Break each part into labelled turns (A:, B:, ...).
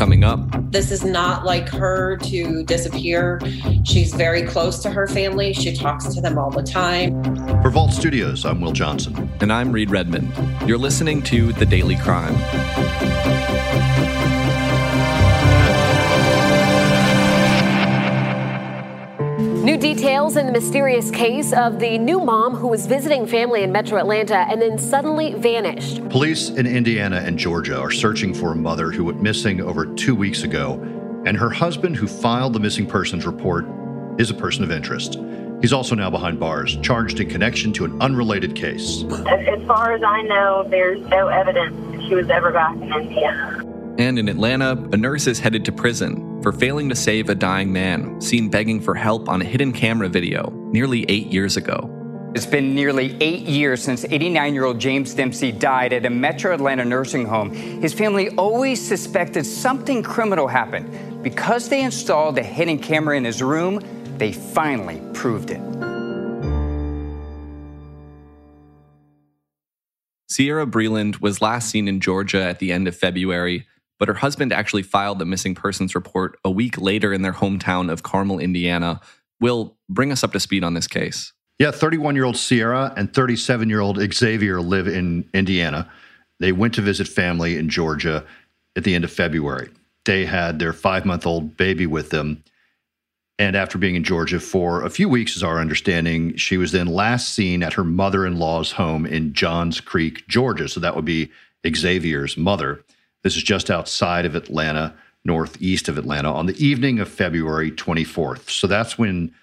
A: Coming up,
B: this is not like her to disappear. She's very close to her family. She talks to them all the time.
C: For Vault Studios, I'm Will Johnson.
A: And I'm Reed Redmond. You're listening to The Daily Crime.
D: New details in the mysterious case of the new mom who was visiting family in metro Atlanta and then suddenly vanished.
C: Police in Indiana and Georgia are searching for a mother who went missing over two weeks ago, and her husband, who filed the missing persons report, is a person of interest. He's also now behind bars, charged in connection to an unrelated case.
E: As far as I know, there's no evidence she was ever back in Indiana.
A: And in Atlanta, a nurse is headed to prison for failing to save a dying man, seen begging for help on a hidden camera video nearly eight years ago.
F: It's been nearly eight years since 89 year old James Dempsey died at a Metro Atlanta nursing home. His family always suspected something criminal happened. Because they installed a hidden camera in his room, they finally proved it.
A: Sierra Breland was last seen in Georgia at the end of February but her husband actually filed the missing persons report a week later in their hometown of Carmel, Indiana. Will bring us up to speed on this case.
C: Yeah, 31 year old Sierra and 37 year old Xavier live in Indiana. They went to visit family in Georgia at the end of February. They had their five month old baby with them. And after being in Georgia for a few weeks, is our understanding, she was then last seen at her mother in law's home in Johns Creek, Georgia. So that would be Xavier's mother. This is just outside of Atlanta, northeast of Atlanta, on the evening of February 24th. So that's when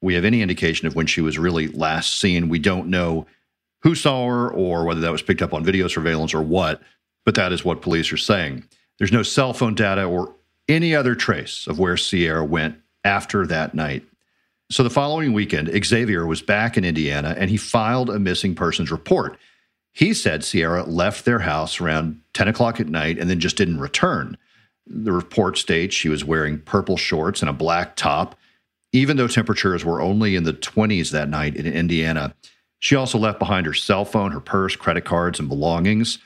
C: we have any indication of when she was really last seen. We don't know who saw her or whether that was picked up on video surveillance or what, but that is what police are saying. There's no cell phone data or any other trace of where Sierra went after that night. So the following weekend, Xavier was back in Indiana and he filed a missing persons report. He said Sierra left their house around 10 o'clock at night and then just didn't return. The report states she was wearing purple shorts and a black top. Even though temperatures were only in the 20s that night in Indiana, she also left behind her cell phone, her purse, credit cards, and belongings.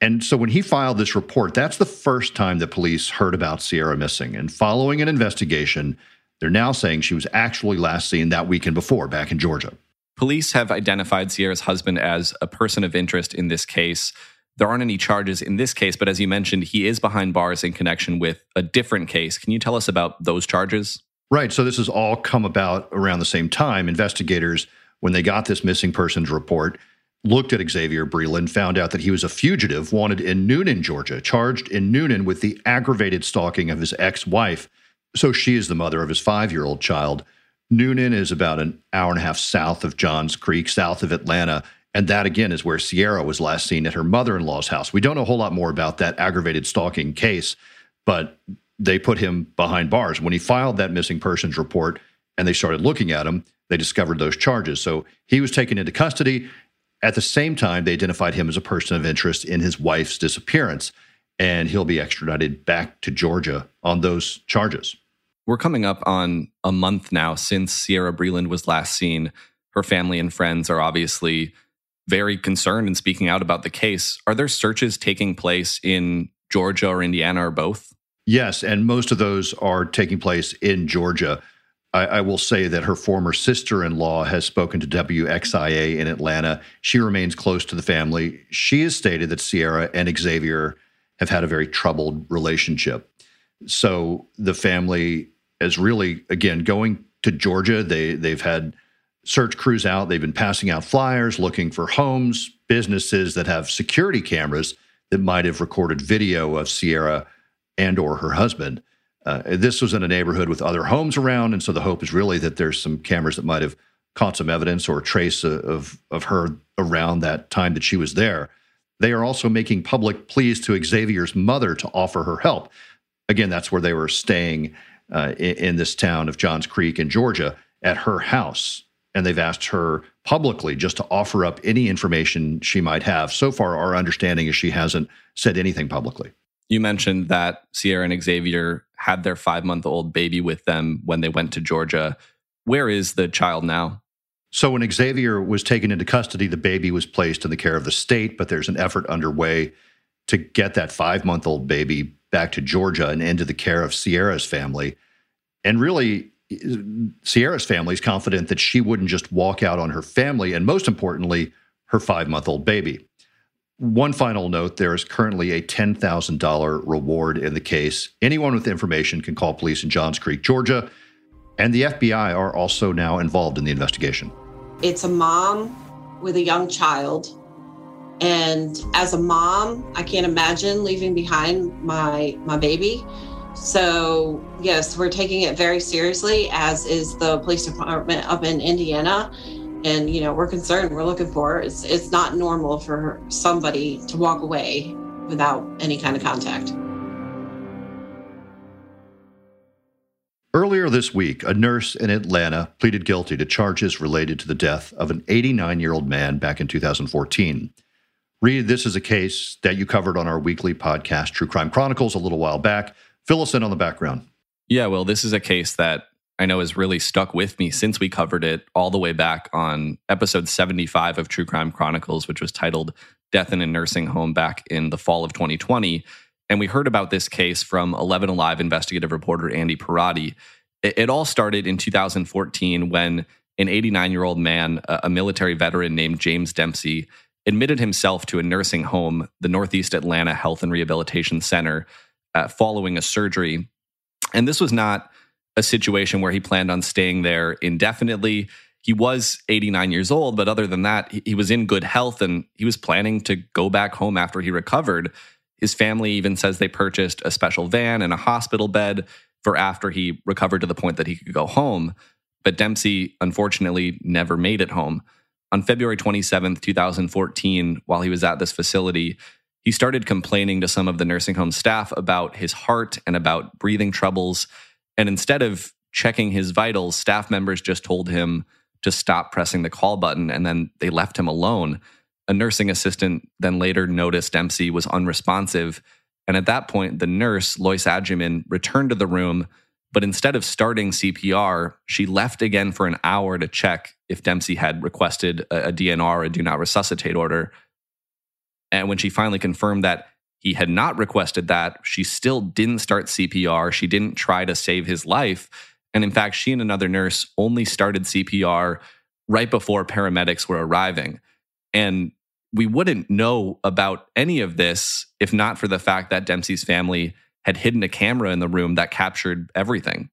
C: And so when he filed this report, that's the first time that police heard about Sierra missing. And following an investigation, they're now saying she was actually last seen that weekend before back in Georgia.
A: Police have identified Sierra's husband as a person of interest in this case. There aren't any charges in this case, but as you mentioned, he is behind bars in connection with a different case. Can you tell us about those charges?
C: Right. So this has all come about around the same time. Investigators, when they got this missing persons report, looked at Xavier Breland, found out that he was a fugitive wanted in Newnan, Georgia, charged in Newnan with the aggravated stalking of his ex wife. So she is the mother of his five year old child. Newnan is about an hour and a half south of Johns Creek, south of Atlanta. And that again is where Sierra was last seen at her mother in law's house. We don't know a whole lot more about that aggravated stalking case, but they put him behind bars. When he filed that missing persons report and they started looking at him, they discovered those charges. So he was taken into custody. At the same time, they identified him as a person of interest in his wife's disappearance, and he'll be extradited back to Georgia on those charges.
A: We're coming up on a month now since Sierra Breland was last seen. Her family and friends are obviously very concerned and speaking out about the case. Are there searches taking place in Georgia or Indiana or both?
C: Yes, and most of those are taking place in Georgia. I, I will say that her former sister in law has spoken to WXIA in Atlanta. She remains close to the family. She has stated that Sierra and Xavier have had a very troubled relationship. So the family is really again going to Georgia. They they've had search crews out. They've been passing out flyers looking for homes, businesses that have security cameras that might have recorded video of Sierra and or her husband. Uh, this was in a neighborhood with other homes around, and so the hope is really that there's some cameras that might have caught some evidence or trace of of her around that time that she was there. They are also making public pleas to Xavier's mother to offer her help. Again, that's where they were staying uh, in, in this town of Johns Creek in Georgia at her house. And they've asked her publicly just to offer up any information she might have. So far, our understanding is she hasn't said anything publicly.
A: You mentioned that Sierra and Xavier had their five month old baby with them when they went to Georgia. Where is the child now?
C: So, when Xavier was taken into custody, the baby was placed in the care of the state, but there's an effort underway to get that five month old baby back to Georgia and into the care of Sierra's family. And really, Sierra's family is confident that she wouldn't just walk out on her family and, most importantly, her five month old baby. One final note there is currently a $10,000 reward in the case. Anyone with information can call police in Johns Creek, Georgia. And the FBI are also now involved in the investigation.
B: It's a mom with a young child. And as a mom, I can't imagine leaving behind my my baby. So, yes, we're taking it very seriously, as is the police department up in Indiana. And, you know, we're concerned, we're looking for it's, it's not normal for somebody to walk away without any kind of contact.
C: Earlier this week, a nurse in Atlanta pleaded guilty to charges related to the death of an 89 year old man back in 2014. Reed, this is a case that you covered on our weekly podcast, True Crime Chronicles, a little while back. Fill us in on the background.
A: Yeah, well, this is a case that I know has really stuck with me since we covered it all the way back on episode 75 of True Crime Chronicles, which was titled Death in a Nursing Home back in the fall of 2020. And we heard about this case from 11 Alive investigative reporter Andy Pierrotti. It, all started in 2014 when an 89 year old man, a military veteran named James Dempsey, admitted himself to a nursing home, the Northeast Atlanta Health and Rehabilitation Center, uh, following a surgery. And this was not a situation where he planned on staying there indefinitely. He was 89 years old, but other than that, he was in good health and he was planning to go back home after he recovered. His family even says they purchased a special van and a hospital bed for after he recovered to the point that he could go home. But Dempsey, unfortunately, never made it home. On February 27th, 2014, while he was at this facility, he started complaining to some of the nursing home staff about his heart and about breathing troubles. And instead of checking his vitals, staff members just told him to stop pressing the call button and then they left him alone. A nursing assistant then later noticed Dempsey was unresponsive. And at that point, the nurse, Loyce Agyeman, returned to the room. But instead of starting CPR, she left again for an hour to check if Dempsey had requested a, a DNR, a do not resuscitate order. And when she finally confirmed that he had not requested that, she still didn't start CPR. She didn't try to save his life. And in fact, she and another nurse only started CPR right before paramedics were arriving. And we wouldn't know about any of this if not for the fact that Dempsey's family had hidden a camera in the room that captured everything.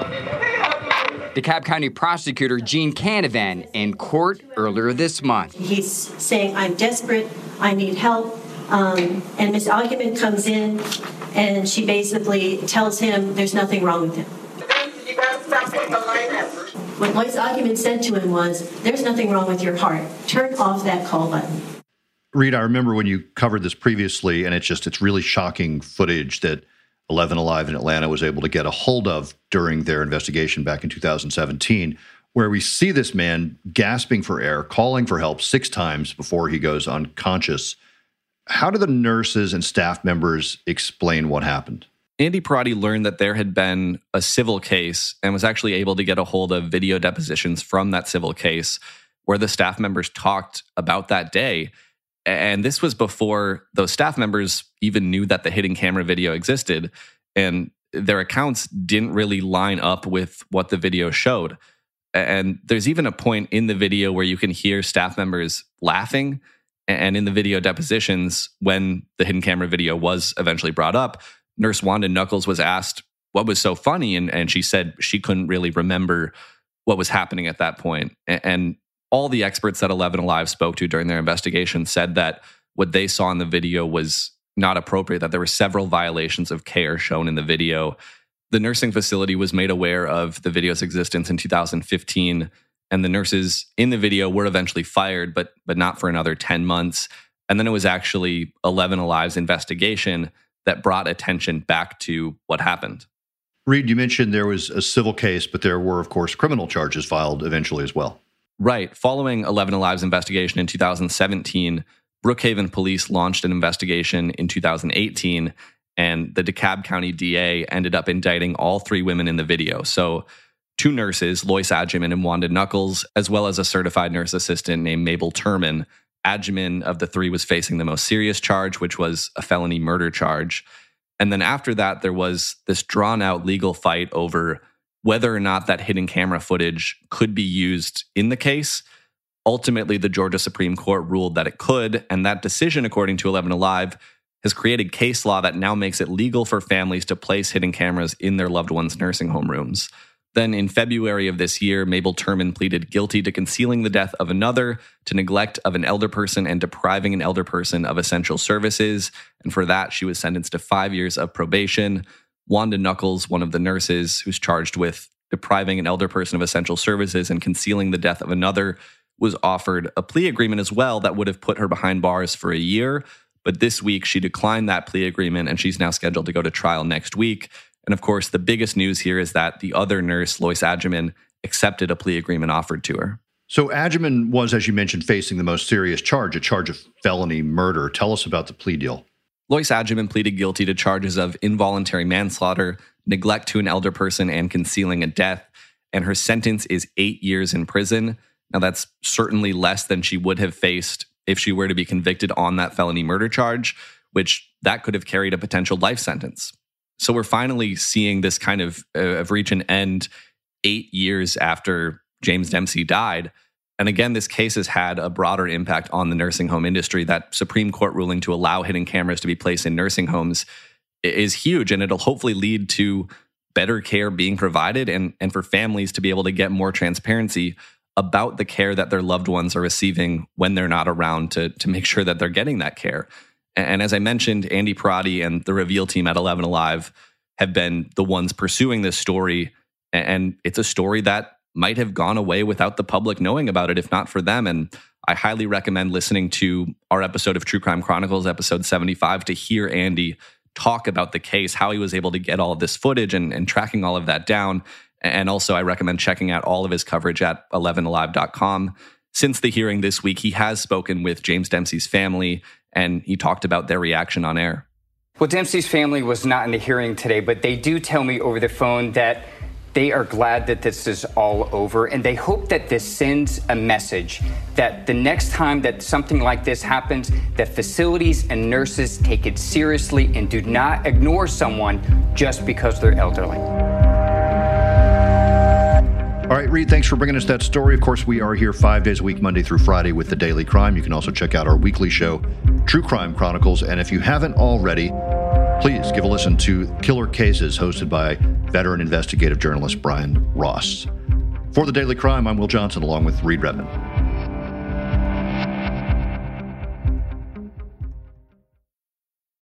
F: DeKalb County prosecutor Gene Canavan in court earlier this month.
G: He's saying, I'm desperate, I need help. Um, and Ms. Agyeman comes in and she basically tells him there's nothing wrong with him. What Loyce Agyeman said to him was, There's nothing wrong with your heart. Turn off that call button.
C: Reed, I remember when you covered this previously, and it's just, it's really shocking footage that 11 Alive in Atlanta was able to get a hold of during their investigation back in 2017, where we see this man gasping for air, calling for help six times before he goes unconscious. How do the nurses and staff members explain what happened?
A: Andy Pierrotti learned that there had been a civil case and was actually able to get a hold of video depositions from that civil case where the staff members talked about that day. And this was before those staff members even knew that the hidden camera video existed. And their accounts didn't really line up with what the video showed. And there's even a point in the video where you can hear staff members laughing. And in the video depositions, when the hidden camera video was eventually brought up, Nurse Wanda Nuckles was asked what was so funny. And, and she said she couldn't really remember what was happening at that point. And, all the experts that 11 Alive spoke to during their investigation said that what they saw in the video was not appropriate, that there were several violations of care shown in the video. The nursing facility was made aware of the video's existence in 2015, and the nurses in the video were eventually fired, but, but not for another 10 months. And then it was actually 11 Alive's investigation that brought attention back to what happened.
C: Reed, you mentioned there was a civil case, but there were, of course, criminal charges filed eventually as well.
A: Right. Following 11 Alive's investigation in 2017, Brookhaven police launched an investigation in 2018, and the DeKalb County DA ended up indicting all three women in the video. So, two nurses, Loyce Agyeman and Wanda Nuckles, as well as a certified nurse assistant named Mabel Turman. Agyeman of the three was facing the most serious charge, which was a felony murder charge. And then after that, there was this drawn out legal fight over whether or not that hidden camera footage could be used in the case. Ultimately, the Georgia Supreme Court ruled that it could. And that decision, according to 11 Alive, has created case law that now makes it legal for families to place hidden cameras in their loved ones' nursing home rooms. Then in February of this year, Mabel Turman pleaded guilty to concealing the death of another, to neglect of an elder person, and depriving an elder person of essential services. And for that, she was sentenced to five years of probation. Wanda Nuckles, one of the nurses who's charged with depriving an elder person of essential services and concealing the death of another, was offered a plea agreement as well that would have put her behind bars for a year. But this week, she declined that plea agreement and she's now scheduled to go to trial next week. And of course, the biggest news here is that the other nurse, Loyce Agyeman, accepted a plea agreement offered to her.
C: So Agyeman was, as you mentioned, facing the most serious charge, a charge of felony murder. Tell us about the plea deal.
A: Loyce Agyeman pleaded guilty to charges of involuntary manslaughter, neglect to an elder person, and concealing a death. And her sentence is eight years in prison. Now, that's certainly less than she would have faced if she were to be convicted on that felony murder charge, which that could have carried a potential life sentence. So we're finally seeing this kind of, uh, of reach an end eight years after James Dempsey died. And again, this case has had a broader impact on the nursing home industry. That Supreme Court ruling to allow hidden cameras to be placed in nursing homes is huge, and it'll hopefully lead to better care being provided and, and for families to be able to get more transparency about the care that their loved ones are receiving when they're not around to, to make sure that they're getting that care. And as I mentioned, Andy Pierrotti and the Reveal team at 11 Alive have been the ones pursuing this story. And it's a story that might have gone away without the public knowing about it if not for them. And I highly recommend listening to our episode of True Crime Chronicles, episode 75, to hear Andy talk about the case, how he was able to get all of this footage and, and tracking all of that down. And also, I recommend checking out all of his coverage at 11alive.com. Since the hearing this week, he has spoken with James Dempsey's family and he talked about their reaction on air.
F: Well, Dempsey's family was not in the hearing today, but they do tell me over the phone that they are glad that this is all over and they hope that this sends a message that the next time that something like this happens that facilities and nurses take it seriously and do not ignore someone just because they're elderly.
C: All right, Reed, thanks for bringing us that story. Of course, we are here five days a week, Monday through Friday, with the Daily Crime. You can also check out our weekly show, True Crime Chronicles. And if you haven't already, please give a listen to Killer Cases, hosted by veteran investigative journalist Brian Ross. For the Daily Crime, I'm Will Johnson, along with Reed Redmond.